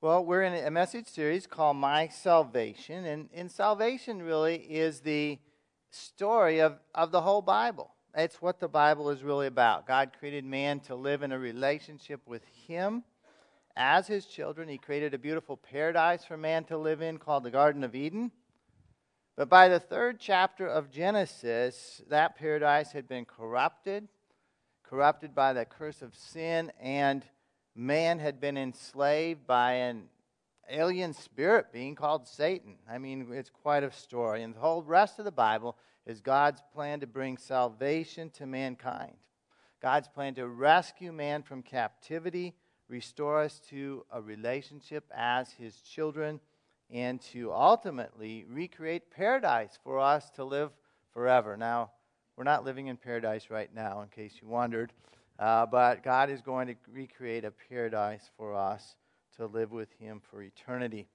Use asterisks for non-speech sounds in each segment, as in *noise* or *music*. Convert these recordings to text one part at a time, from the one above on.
Well, we're in a message series called My Salvation, and, and salvation really is the story of, of the whole Bible. It's what the Bible is really about. God created man to live in a relationship with Him as His children. He created a beautiful paradise for man to live in called the Garden of Eden. But by the third chapter of Genesis, that paradise had been corrupted, corrupted by the curse of sin, and man had been enslaved by an alien spirit being called Satan. I mean, it's quite a story. And the whole rest of the Bible is God's plan to bring salvation to mankind. God's plan to rescue man from captivity, restore us to a relationship as his children, and to ultimately recreate paradise for us to live forever. Now, we're not living in paradise right now, in case you wondered. Uh, but God is going to recreate a paradise for us to live with Him for eternity.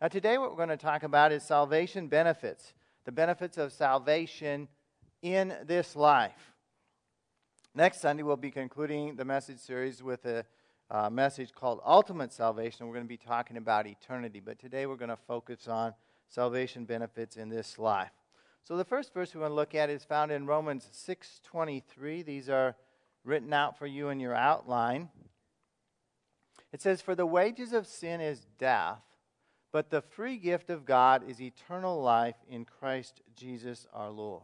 Now, today, what we're going to talk about is salvation benefits, the benefits of salvation in this life. Next Sunday, we'll be concluding the message series with a uh, message called Ultimate Salvation. We're going to be talking about eternity, but today we're going to focus on salvation benefits in this life. So the first verse we want to look at is found in Romans 6:23. These are written out for you in your outline. It says, For the wages of sin is death, but the free gift of God is eternal life in Christ Jesus our Lord.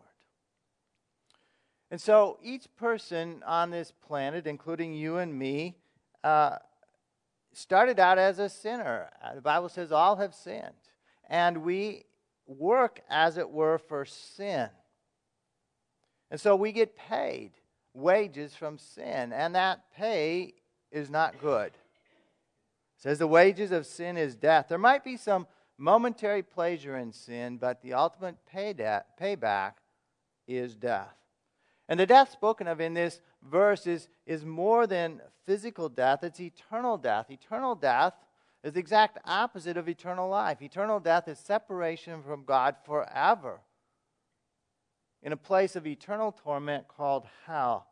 And so each person on this planet, including you and me, uh, started out as a sinner. Uh, the Bible says all have sinned. And we work, as it were, for sin. And so we get paid wages from sin, and that pay is not good. It says the wages of sin is death. There might be some momentary pleasure in sin, but the ultimate payback is death. And the death spoken of in this verse is, is more than physical death, it's eternal death. Eternal death is the exact opposite of eternal life. Eternal death is separation from God forever in a place of eternal torment called hell.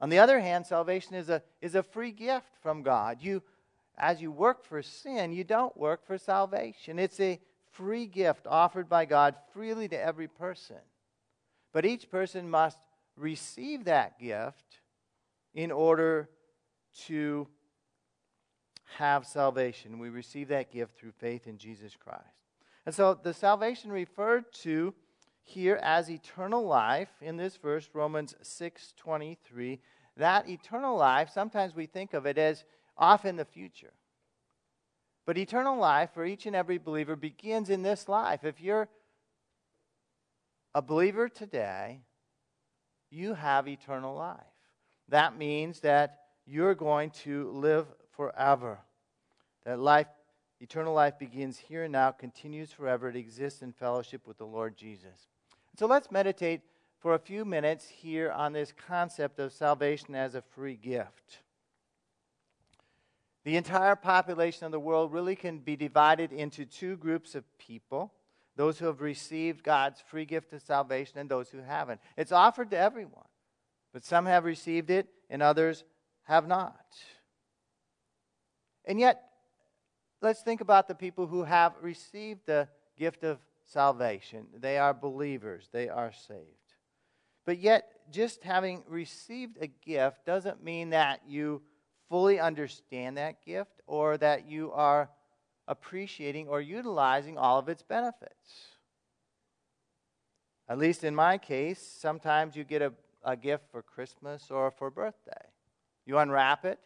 On the other hand, salvation is a, is a free gift from God. You, as you work for sin, you don't work for salvation. It's a free gift offered by God freely to every person. But each person must receive that gift in order to have salvation. We receive that gift through faith in Jesus Christ. And so the salvation referred to here as eternal life in this verse Romans 6:23 that eternal life sometimes we think of it as off in the future. But eternal life for each and every believer begins in this life. If you're a believer today you have eternal life. That means that you're going to live forever. That life eternal life begins here and now continues forever. It exists in fellowship with the Lord Jesus so let's meditate for a few minutes here on this concept of salvation as a free gift. The entire population of the world really can be divided into two groups of people those who have received God's free gift of salvation and those who haven't. It's offered to everyone, but some have received it and others have not. And yet, let's think about the people who have received the gift of salvation. They are believers, they are saved. But yet, just having received a gift doesn't mean that you fully understand that gift or that you are appreciating or utilizing all of its benefits. At least in my case, sometimes you get a, a gift for Christmas or for birthday. You unwrap it,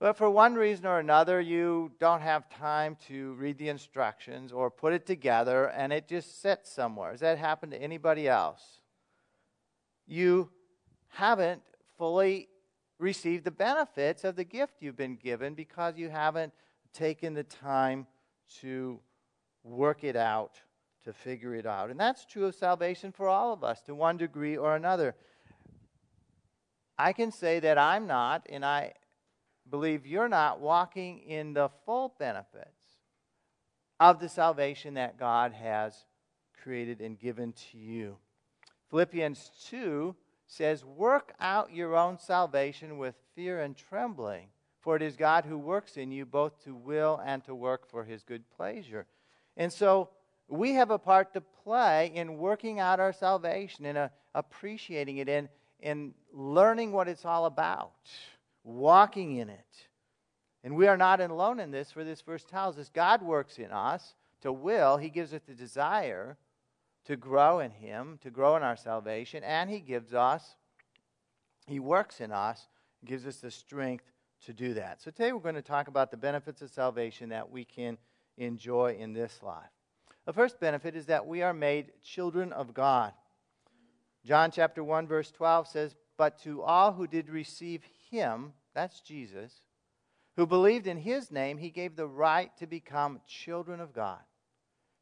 but for one reason or another, you don't have time to read the instructions or put it together and it just sits somewhere. Has that happened to anybody else? You haven't fully received the benefits of the gift you've been given because you haven't taken the time to work it out, to figure it out. And that's true of salvation for all of us to one degree or another. I can say that I'm not, and I believe you're not walking in the full benefits of the salvation that God has created and given to you. Philippians 2 says, Work out your own salvation with fear and trembling, For it is God who works in you both to will and to work for his good pleasure. And so we have a part to play in working out our salvation and uh, appreciating it and in learning what it's all about, walking in it. And we are not alone in this, for this verse tells us God works in us to will, He gives us the desire to grow in Him, to grow in our salvation, and He gives us, He works in us, gives us the strength to do that. So today we're going to talk about the benefits of salvation that we can enjoy in this life. The first benefit is that we are made children of God. John chapter 1 verse 12 says, "But to all who did receive him, that's Jesus, who believed in his name, he gave the right to become children of God,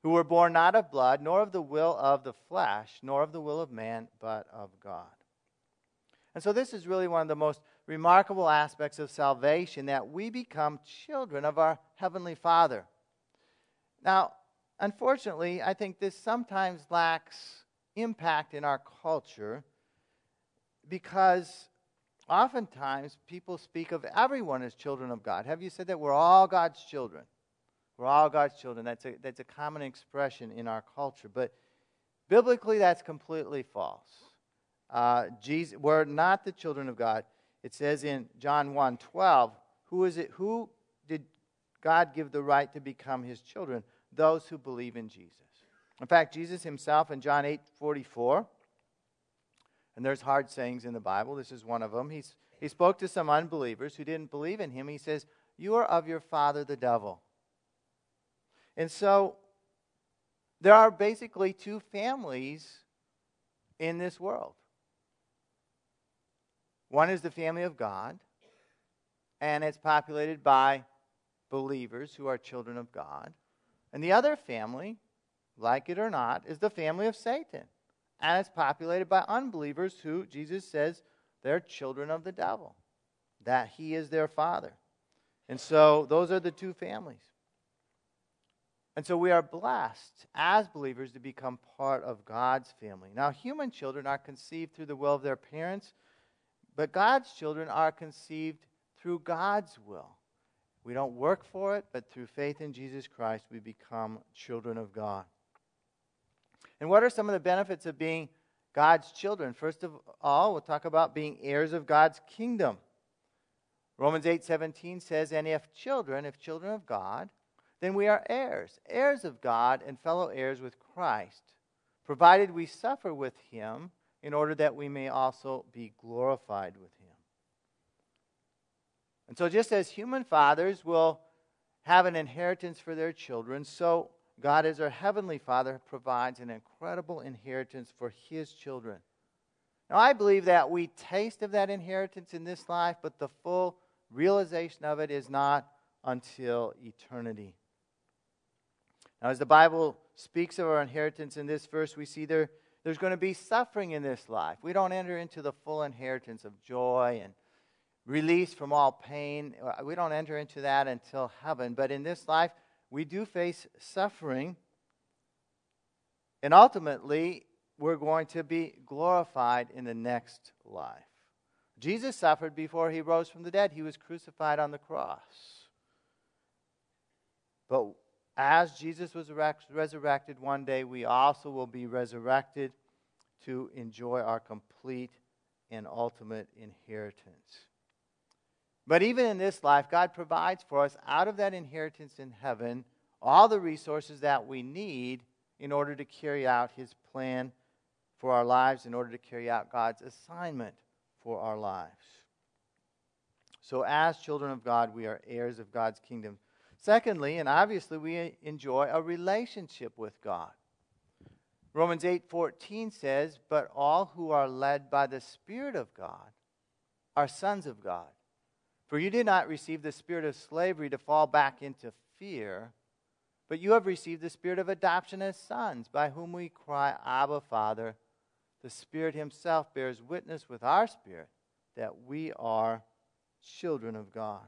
who were born not of blood, nor of the will of the flesh, nor of the will of man, but of God." And so this is really one of the most remarkable aspects of salvation that we become children of our heavenly Father. Now, unfortunately, I think this sometimes lacks impact in our culture because oftentimes people speak of everyone as children of God. Have you said that we're all God's children? We're all God's children. That's a, that's a common expression in our culture. But biblically, that's completely false. Uh, Jesus, we're not the children of God. It says in John 1 12, who is it? Who did God give the right to become his children? Those who believe in Jesus. In fact, Jesus himself in John 8 44, and there's hard sayings in the Bible. This is one of them. He's, he spoke to some unbelievers who didn't believe in him. He says, You are of your father, the devil. And so there are basically two families in this world. One is the family of God, and it's populated by believers who are children of God. And the other family like it or not, is the family of Satan. And it's populated by unbelievers who, Jesus says, they're children of the devil, that he is their father. And so those are the two families. And so we are blessed as believers to become part of God's family. Now, human children are conceived through the will of their parents, but God's children are conceived through God's will. We don't work for it, but through faith in Jesus Christ, we become children of God. And what are some of the benefits of being God's children? First of all, we'll talk about being heirs of God's kingdom. Romans 8:17 says, "And if children, if children of God, then we are heirs, heirs of God and fellow heirs with Christ, provided we suffer with him in order that we may also be glorified with him." And so just as human fathers will have an inheritance for their children, so God, as our Heavenly Father, provides an incredible inheritance for His children. Now, I believe that we taste of that inheritance in this life, but the full realization of it is not until eternity. Now, as the Bible speaks of our inheritance in this verse, we see there, there's going to be suffering in this life. We don't enter into the full inheritance of joy and release from all pain. We don't enter into that until heaven. But in this life, we do face suffering, and ultimately, we're going to be glorified in the next life. Jesus suffered before he rose from the dead, he was crucified on the cross. But as Jesus was resurrected one day, we also will be resurrected to enjoy our complete and ultimate inheritance. But even in this life, God provides for us out of that inheritance in heaven all the resources that we need in order to carry out His plan for our lives, in order to carry out God's assignment for our lives. So, as children of God, we are heirs of God's kingdom. Secondly, and obviously, we enjoy a relationship with God. Romans 8:14 says, "But all who are led by the Spirit of God are sons of God." For you did not receive the spirit of slavery to fall back into fear, but you have received the spirit of adoption as sons, by whom we cry, Abba, Father. The Spirit Himself bears witness with our spirit that we are children of God.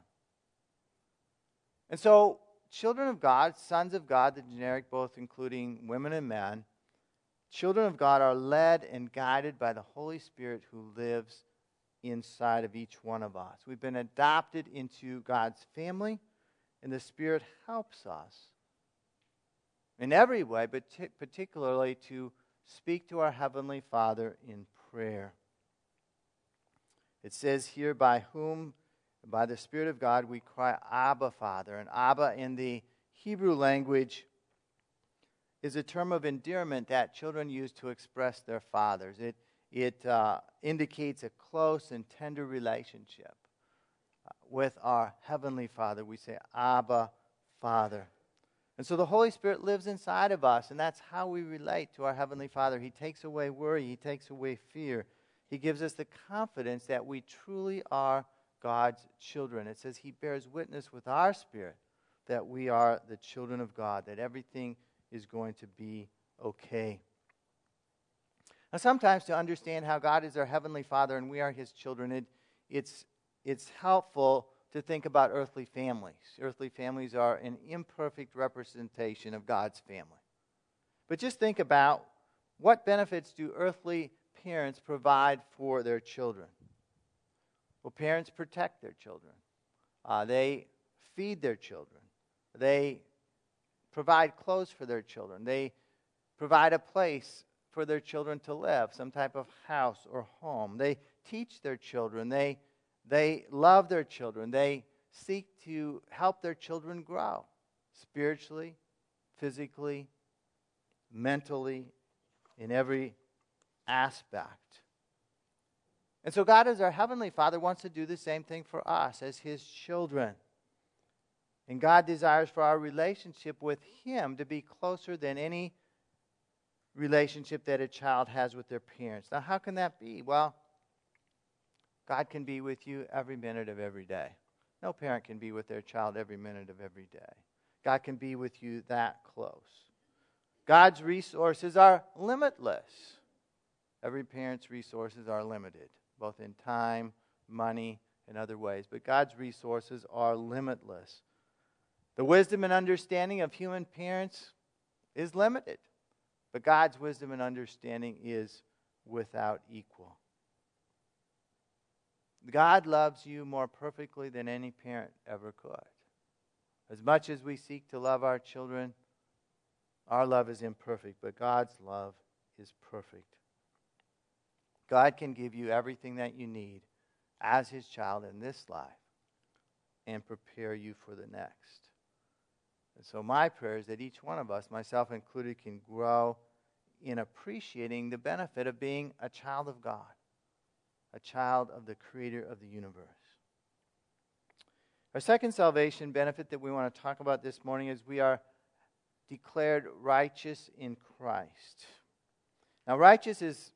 And so, children of God, sons of God, the generic, both including women and men, children of God are led and guided by the Holy Spirit who lives inside of each one of us. We've been adopted into God's family, and the Spirit helps us in every way, but particularly to speak to our Heavenly Father in prayer. It says here, by whom, by the Spirit of God, we cry, Abba, Father. And Abba in the Hebrew language is a term of endearment that children use to express their fathers. It, it uh, indicates a close and tender relationship uh, with our Heavenly Father. We say, Abba, Father. And so the Holy Spirit lives inside of us, and that's how we relate to our Heavenly Father. He takes away worry, He takes away fear. He gives us the confidence that we truly are God's children. It says He bears witness with our spirit that we are the children of God, that everything is going to be okay. Now, sometimes to understand how God is our Heavenly Father and we are His children, it, it's, it's helpful to think about earthly families. Earthly families are an imperfect representation of God's family. But just think about what benefits do earthly parents provide for their children? Well, parents protect their children, uh, they feed their children, they provide clothes for their children, they provide a place for their children to live, some type of house or home. They teach their children, they they love their children. They seek to help their children grow spiritually, physically, mentally, in every aspect. And so, God, as our Heavenly Father, wants to do the same thing for us as His children. And God desires for our relationship with Him to be closer than any relationship that a child has with their parents. Now, how can that be? Well, God can be with you every minute of every day. No parent can be with their child every minute of every day. God can be with you that close. God's resources are limitless. Every parent's resources are limited, both in time, money, and other ways. But God's resources are limitless. The wisdom and understanding of human parents is limited, but God's wisdom and understanding is without equal. God loves you more perfectly than any parent ever could. As much as we seek to love our children, our love is imperfect, but God's love is perfect. God can give you everything that you need as His child in this life and prepare you for the next. And so, my prayer is that each one of us, myself included, can grow in appreciating the benefit of being a child of God a child of the creator of the universe. Our second salvation benefit that we want to talk about this morning is we are declared righteous in Christ. Now, righteous is,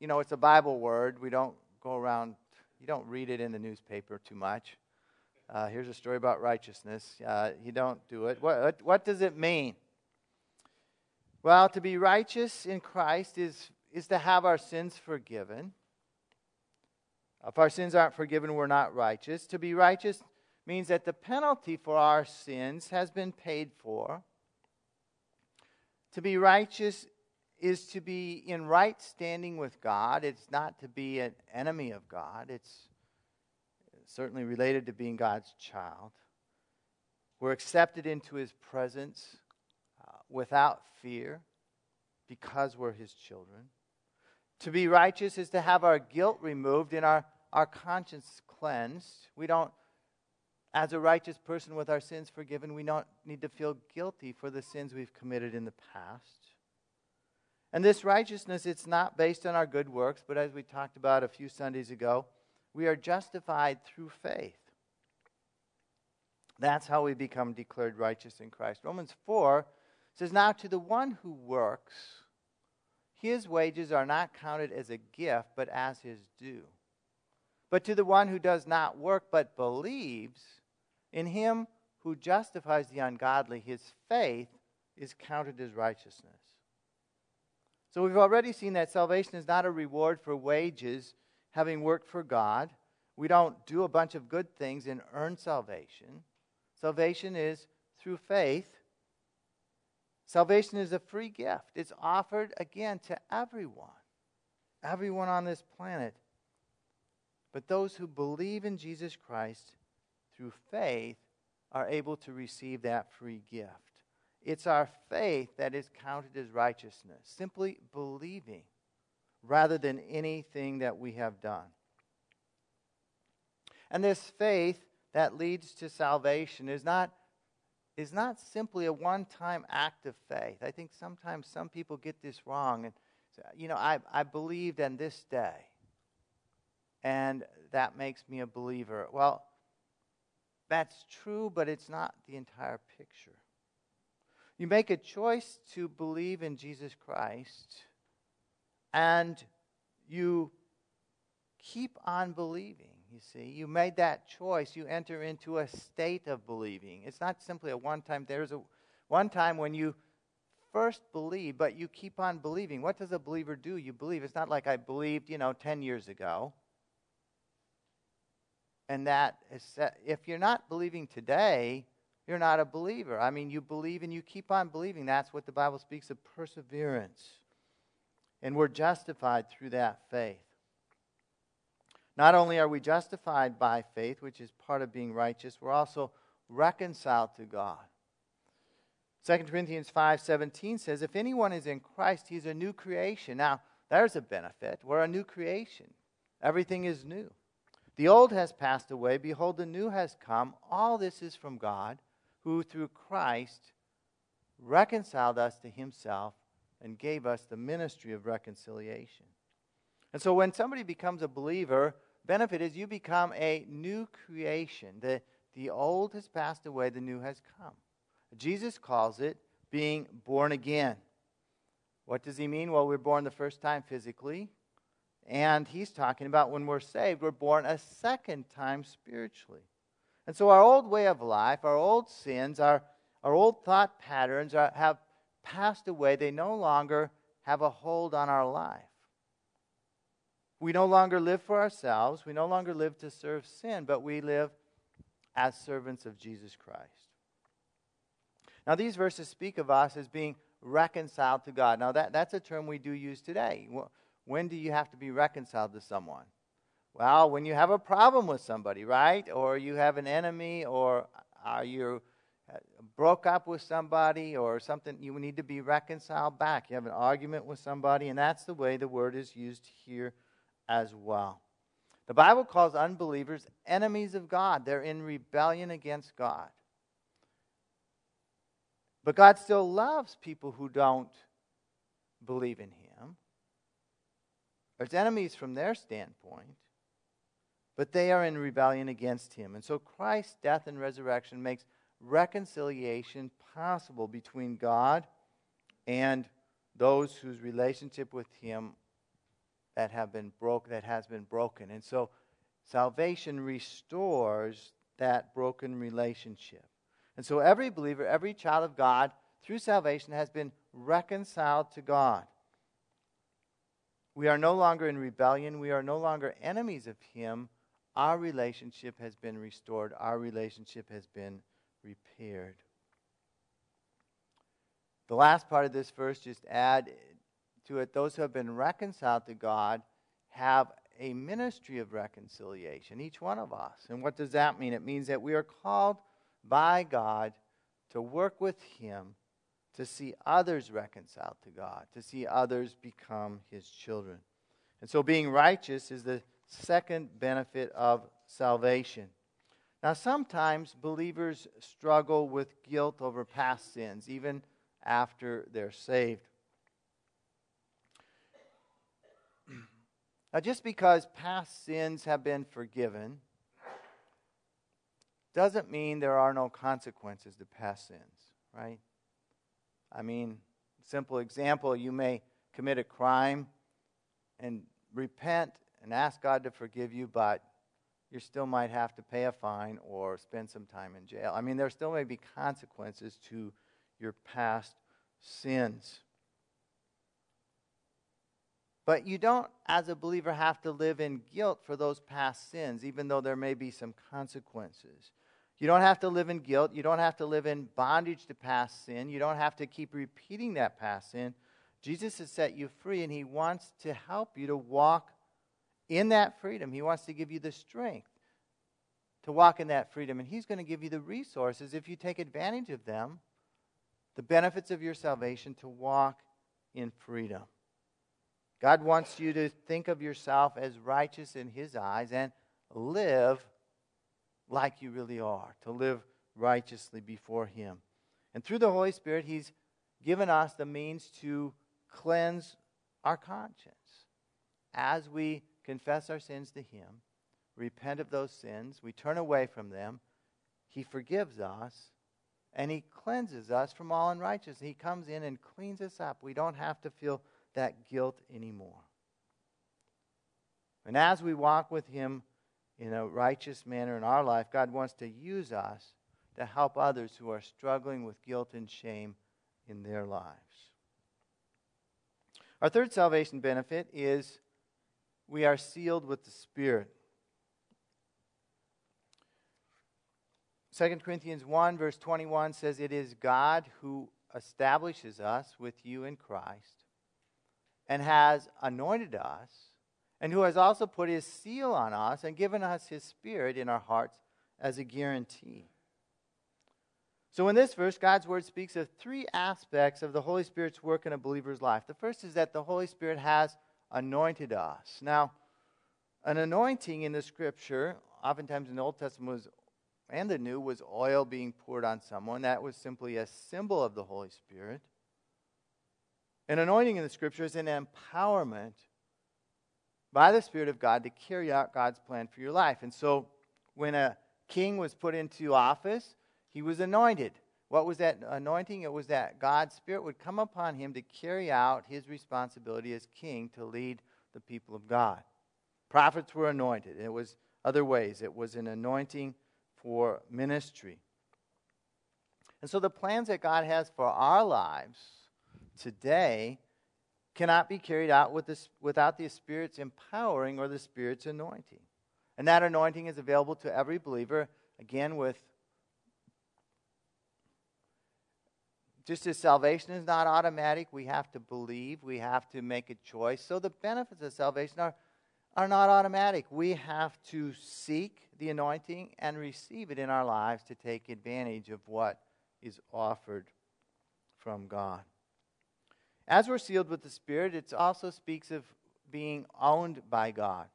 you know, it's a Bible word. We don't go around, you don't read it in the newspaper too much. Uh, here's a story about righteousness. Uh, you don't do it. What, what, what does it mean? Well, to be righteous in Christ is, is to have our sins forgiven if our sins aren't forgiven, we're not righteous. To be righteous means that the penalty for our sins has been paid for. To be righteous is to be in right standing with God. It's not to be an enemy of God. It's certainly related to being God's child. We're accepted into his presence without fear because we're his children. To be righteous is to have our guilt removed and our, our conscience cleansed. We don't, as a righteous person with our sins forgiven, we don't need to feel guilty for the sins we've committed in the past. And this righteousness, it's not based on our good works, but as we talked about a few Sundays ago, we are justified through faith. That's how we become declared righteous in Christ. Romans 4 says, Now to the one who works, his wages are not counted as a gift, but as his due. But to the one who does not work, but believes in him who justifies the ungodly, his faith is counted as righteousness. So we've already seen that salvation is not a reward for wages having worked for God. We don't do a bunch of good things and earn salvation. Salvation is through faith Salvation is a free gift. It's offered again to everyone, everyone on this planet. But those who believe in Jesus Christ through faith are able to receive that free gift. It's our faith that is counted as righteousness, simply believing rather than anything that we have done. And this faith that leads to salvation is not, is not simply a one time act of faith. I think sometimes some people get this wrong. And, you know, I, I believed in this day, and that makes me a believer. Well, that's true, but it's not the entire picture. You make a choice to believe in Jesus Christ, and you keep on believing. You see, you made that choice. You enter into a state of believing. It's not simply a one time. There's a one time when you first believe, but you keep on believing. What does a believer do? You believe. It's not like I believed, you know, 10 years ago. And that is, if you're not believing today, you're not a believer. I mean, you believe and you keep on believing. That's what the Bible speaks of perseverance. And we're justified through that faith. Not only are we justified by faith, which is part of being righteous, we're also reconciled to God. 2 Corinthians 5:17 says if anyone is in Christ he's a new creation. Now, there's a benefit. We're a new creation. Everything is new. The old has passed away behold the new has come. All this is from God who through Christ reconciled us to himself and gave us the ministry of reconciliation. And so when somebody becomes a believer, benefit is you become a new creation. The, the old has passed away, the new has come. Jesus calls it being born again. What does he mean? Well, we're born the first time physically. And he's talking about when we're saved, we're born a second time spiritually. And so our old way of life, our old sins, our, our old thought patterns are, have passed away. They no longer have a hold on our life. We no longer live for ourselves. We no longer live to serve sin, but we live as servants of Jesus Christ. Now, these verses speak of us as being reconciled to God. Now, that, that's a term we do use today. When do you have to be reconciled to someone? Well, when you have a problem with somebody, right? Or you have an enemy, or are you uh, broke up with somebody, or something, you need to be reconciled back. You have an argument with somebody, and that's the way the word is used here as well. The Bible calls unbelievers enemies of God, they're in rebellion against God. But God still loves people who don't believe in Him. There's enemies from their standpoint, but they are in rebellion against Him. And so Christ's death and resurrection makes reconciliation possible between God and those whose relationship with Him that have been broke that has been broken. And so salvation restores that broken relationship. And so every believer, every child of God, through salvation, has been reconciled to God. We are no longer in rebellion. We are no longer enemies of Him. Our relationship has been restored. Our relationship has been repaired. The last part of this verse, just add to it, those who have been reconciled to God have a ministry of reconciliation, each one of us. And what does that mean? It means that we are called by God to work with Him to see others reconciled to God, to see others become His children. And so being righteous is the second benefit of salvation. Now, sometimes believers struggle with guilt over past sins, even after they're saved. Now, just because past sins have been forgiven doesn't mean there are no consequences to past sins, right? I mean, simple example you may commit a crime and repent and ask God to forgive you, but you still might have to pay a fine or spend some time in jail. I mean, there still may be consequences to your past sins. But you don't, as a believer, have to live in guilt for those past sins, even though there may be some consequences. You don't have to live in guilt. You don't have to live in bondage to past sin. You don't have to keep repeating that past sin. Jesus has set you free, and He wants to help you to walk in that freedom. He wants to give you the strength to walk in that freedom. And He's going to give you the resources, if you take advantage of them, the benefits of your salvation to walk in freedom. God wants you to think of yourself as righteous in His eyes and live like you really are, to live righteously before Him. And through the Holy Spirit, He's given us the means to cleanse our conscience as we confess our sins to Him, repent of those sins, we turn away from them, He forgives us, and He cleanses us from all unrighteousness. He comes in and cleans us up. We don't have to feel that guilt anymore. And as we walk with Him in a righteous manner in our life, God wants to use us to help others who are struggling with guilt and shame in their lives. Our third salvation benefit is we are sealed with the Spirit. 2 Corinthians 1, verse 21 says, It is God who establishes us with you in Christ and has anointed us, and who has also put his seal on us and given us his Spirit in our hearts as a guarantee. So, in this verse, God's word speaks of three aspects of the Holy Spirit's work in a believer's life. The first is that the Holy Spirit has anointed us. Now, an anointing in the scripture, oftentimes in the Old Testament was, and the New, was oil being poured on someone. That was simply a symbol of the Holy Spirit. An anointing in the scripture is an empowerment by the Spirit of God to carry out God's plan for your life. And so, when a king was put into office, he was anointed. What was that anointing? It was that God's Spirit would come upon him to carry out his responsibility as king to lead the people of God. Prophets were anointed. It was other ways. It was an anointing for ministry. And so the plans that God has for our lives today cannot be carried out with this, without the Spirit's empowering or the Spirit's anointing. And that anointing is available to every believer, again, with just as salvation is not automatic, we have to believe, we have to make a choice. So the benefits of salvation are, are not automatic. We have to seek the anointing and receive it in our lives to take advantage of what is offered from God. As we're sealed with the Spirit, it also speaks of being owned by God.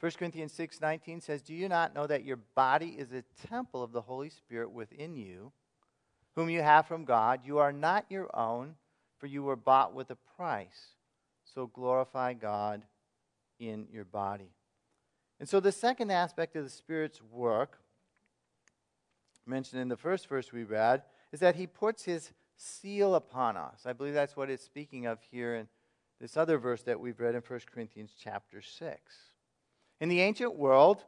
1 Corinthians 6:19 says, "Do you not know that your body is a temple of the Holy Spirit within you?" whom you have from God. You are not your own, for you were bought with a price. So glorify God in your body. And so, the second aspect of the Spirit's work, mentioned in the first verse we read, is that He puts His seal upon us. I believe that's what it's speaking of here in this other verse that we've read in 1 Corinthians chapter 6. In the ancient world,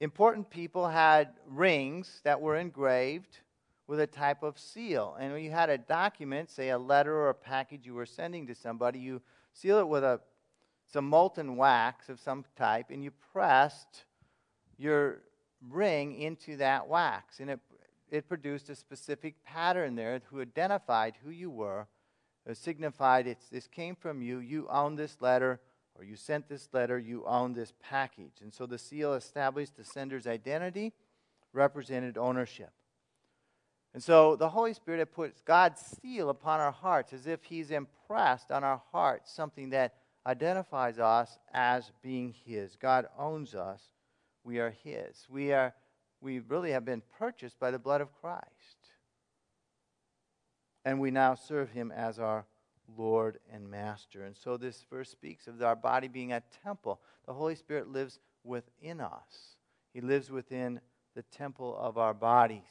important people had rings that were engraved with a type of seal. And when you had a document, say a letter or a package you were sending to somebody, you seal it with a, some molten wax of some type, and you pressed your ring into that wax. And it, it produced a specific pattern there who identified who you were, it signified it's, this came from you, you own this letter, or you sent this letter, you own this package. And so the seal established the sender's identity, represented ownership. And so the Holy Spirit had put God's seal upon our hearts as if He's impressed on our hearts something that identifies us as being His. God owns us. We are His. We, are, we really have been purchased by the blood of Christ. And we now serve Him as our Lord and Master. And so this verse speaks of our body being a temple. The Holy Spirit lives within us, He lives within the temple of our bodies.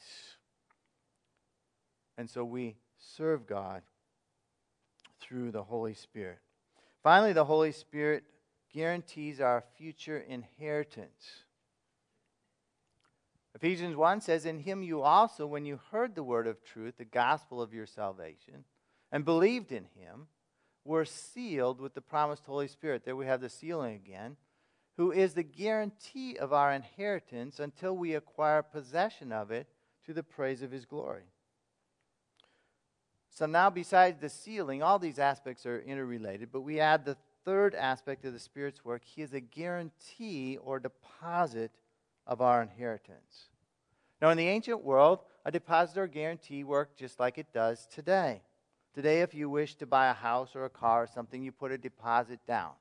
And so we serve God through the Holy Spirit. Finally, the Holy Spirit guarantees our future inheritance. Ephesians 1 says, In him you also, when you heard the word of truth, the gospel of your salvation, and believed in him, were sealed with the promised Holy Spirit. There we have the sealing again, who is the guarantee of our inheritance until we acquire possession of it to the praise of his glory. So now, besides the sealing, all these aspects are interrelated, but we add the third aspect of the Spirit's work. He is a guarantee or deposit of our inheritance. Now, in the ancient world, a deposit or guarantee worked just like it does today. Today, if you wish to buy a house or a car or something, you put a deposit down.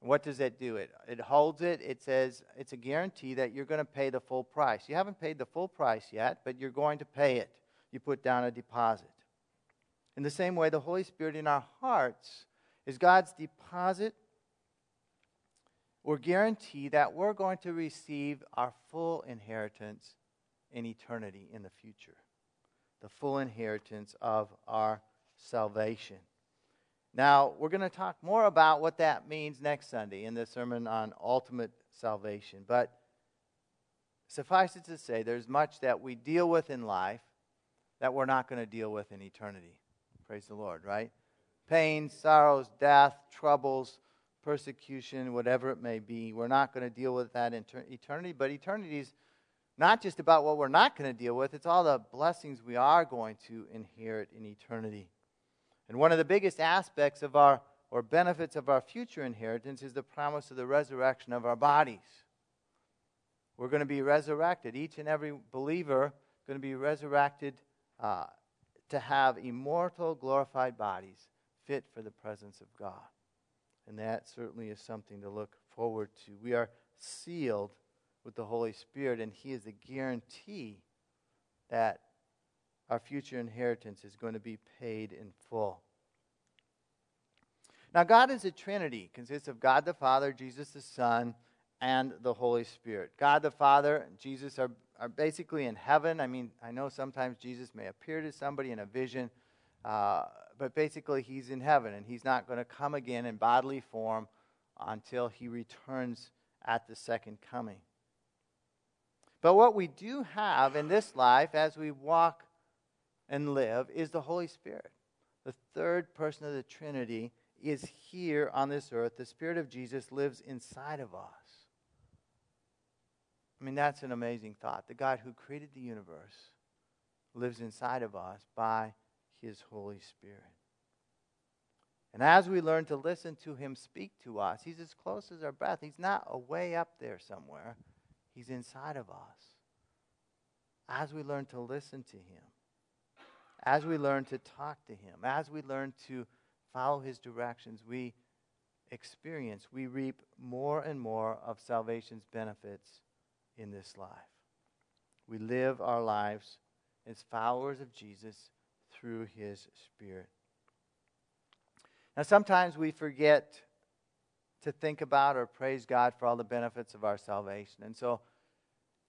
What does that do? It, it holds it. It says it's a guarantee that you're going to pay the full price. You haven't paid the full price yet, but you're going to pay it. You put down a deposit. In the same way, the Holy Spirit in our hearts is God's deposit or guarantee that we're going to receive our full inheritance in eternity in the future. The full inheritance of our salvation. Now, we're going to talk more about what that means next Sunday in the sermon on ultimate salvation. But suffice it to say, there's much that we deal with in life that we're not going to deal with in eternity. Praise the Lord, right? Pain, sorrows, death, troubles, persecution, whatever it may be. We're not going to deal with that in eternity, but eternity is not just about what we're not going to deal with, it's all the blessings we are going to inherit in eternity. And one of the biggest aspects of our or benefits of our future inheritance is the promise of the resurrection of our bodies. We're going to be resurrected. Each and every believer going to be resurrected uh, to have immortal, glorified bodies fit for the presence of God. And that certainly is something to look forward to. We are sealed with the Holy Spirit, and He is a guarantee that our future inheritance is going to be paid in full. Now, God is a Trinity, consists of God the Father, Jesus the Son, and the Holy Spirit. God the Father and Jesus are, are basically in heaven. I mean, I know sometimes Jesus may appear to somebody in a vision, uh, but basically he's in heaven, and he's not going to come again in bodily form until he returns at the second coming. But what we do have in this life as we walk and live is the Holy Spirit. The third person of the Trinity is here on this earth. The Spirit of Jesus lives inside of us. I mean, that's an amazing thought. The God who created the universe lives inside of us by his Holy Spirit. And as we learn to listen to him speak to us, he's as close as our breath. He's not away up there somewhere, he's inside of us. As we learn to listen to him, as we learn to talk to Him, as we learn to follow His directions, we experience, we reap more and more of salvation's benefits in this life. We live our lives as followers of Jesus through His Spirit. Now, sometimes we forget to think about or praise God for all the benefits of our salvation. And so,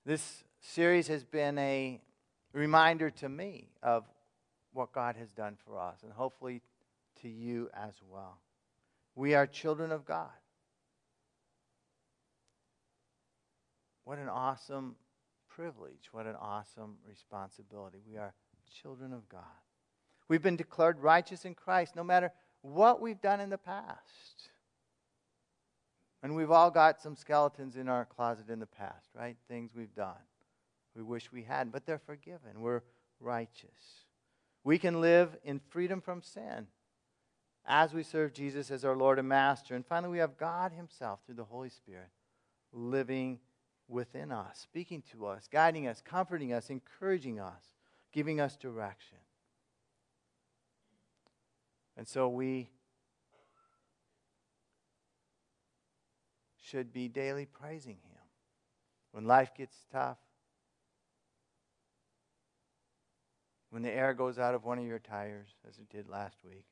this series has been a reminder to me of what God has done for us, and hopefully to you as well. We are children of God. What an awesome privilege. What an awesome responsibility. We are children of God. We've been declared righteous in Christ no matter what we've done in the past. And we've all got some skeletons in our closet in the past, right? Things we've done. We wish we hadn't, but they're forgiven. We're righteous. We can live in freedom from sin as we serve Jesus as our Lord and Master. And finally, we have God Himself through the Holy Spirit living within us, speaking to us, guiding us, comforting us, encouraging us, giving us direction. And so we should be daily praising Him. When life gets tough, when the air goes out of one of your tires, as it did last week,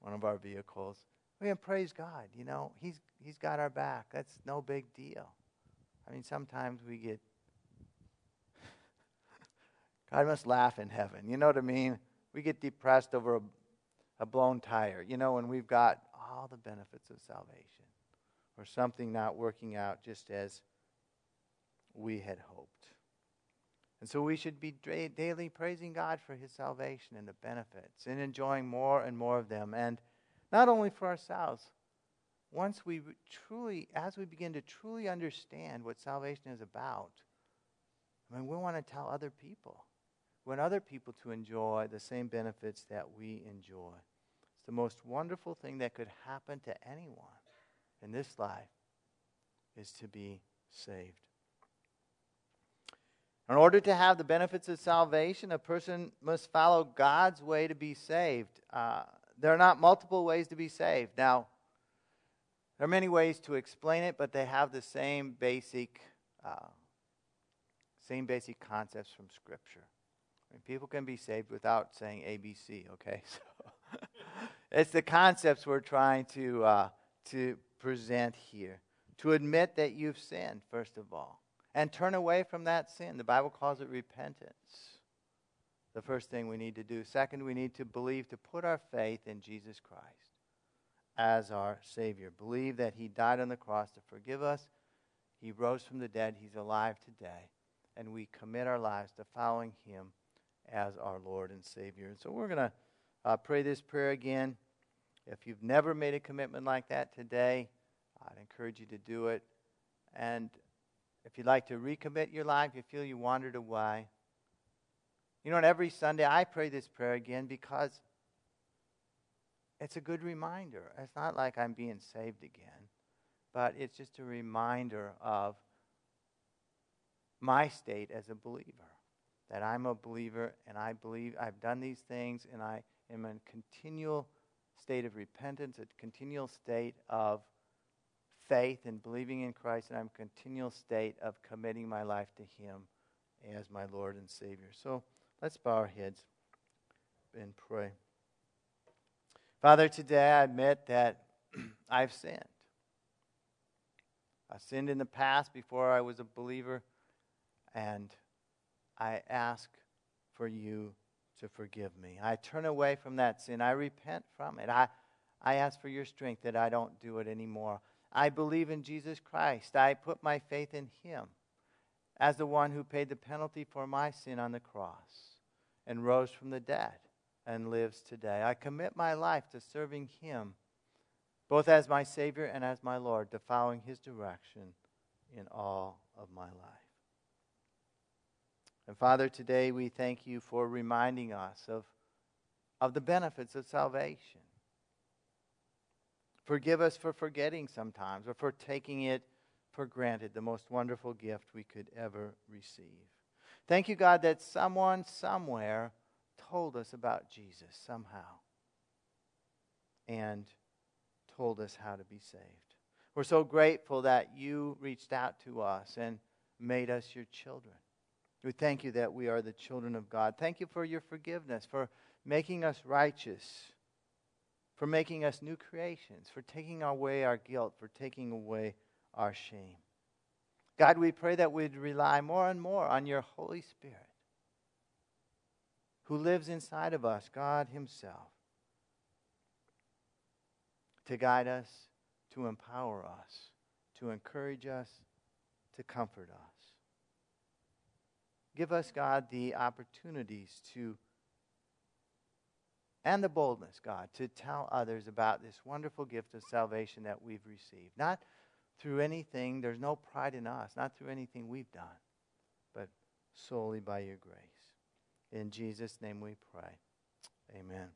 one of our vehicles, we praise God. You know, He's He's got our back. That's no big deal. I mean, sometimes we get *laughs* God must laugh in heaven. You know what I mean? We get depressed over a, a blown tire. You know, when we've got all the benefits of salvation, or something not working out just as we had hoped. And so we should be daily praising God for his salvation and the benefits and enjoying more and more of them. And not only for ourselves, once we truly, as we begin to truly understand what salvation is about, I mean, we want to tell other people. We want other people to enjoy the same benefits that we enjoy. The most wonderful thing that could happen to anyone in this life is to be saved. In order to have the benefits of salvation, a person must follow God's way to be saved. Uh, there are not multiple ways to be saved. Now, there are many ways to explain it, but they have the same basic, uh, same basic concepts from Scripture. I mean, people can be saved without saying ABC. Okay, *laughs* so it's the concepts we're trying to uh, to present here. To admit that you've sinned, first of all and turn away from that sin. The Bible calls it repentance. The first thing we need to do. Second, we need to believe to put our faith in Jesus Christ as our Savior. Believe that He died on the cross to forgive us. He rose from the dead. He's alive today. And we commit our lives to following Him as our Lord and Savior. And so we're going to uh, pray this prayer again. If you've never made a commitment like that today, I'd encourage you to do it. And if you'd like to recommit your life, you feel you wandered away. You know, and every Sunday I pray this prayer again because it's a good reminder. It's not like I'm being saved again, but it's just a reminder of my state as a believer. That I'm a believer and I believe I've done these things and I in a continual state of repentance, a continual state of faith and believing in Christ, and I'm in continual state of committing my life to Him as my Lord and Savior. So let's bow our heads and pray. Father, today I admit that *clears throat* I've sinned. I sinned in the past before I was a believer, and I ask for you to forgive me. I turn away from that sin. I repent from it. I, I ask for your strength that I don't do it anymore. I believe in Jesus Christ. I put my faith in Him as the one who paid the penalty for my sin on the cross and rose from the dead and lives today. I commit my life to serving Him, both as my Savior and as my Lord, to following His direction in all of my life. And Father, today we thank you for reminding us of, of the benefits of salvation. Forgive us for forgetting sometimes or for taking it for granted, the most wonderful gift we could ever receive. Thank you, God, that someone somewhere told us about Jesus somehow and told us how to be saved. We're so grateful that you reached out to us and made us your children. We thank you that we are the children of God. Thank you for your forgiveness, for making us righteous for making us new creations, for taking away our guilt, for taking away our shame. God, we pray that we'd rely more and more on your Holy Spirit who lives inside of us, God Himself, to guide us, to empower us, to encourage us, to comfort us. Give us, God, the opportunities to and the boldness, God, to tell others about this wonderful gift of salvation that we've received. Not through anything, there's no pride in us, not through anything we've done, but solely by your grace. In Jesus' name we pray. Amen.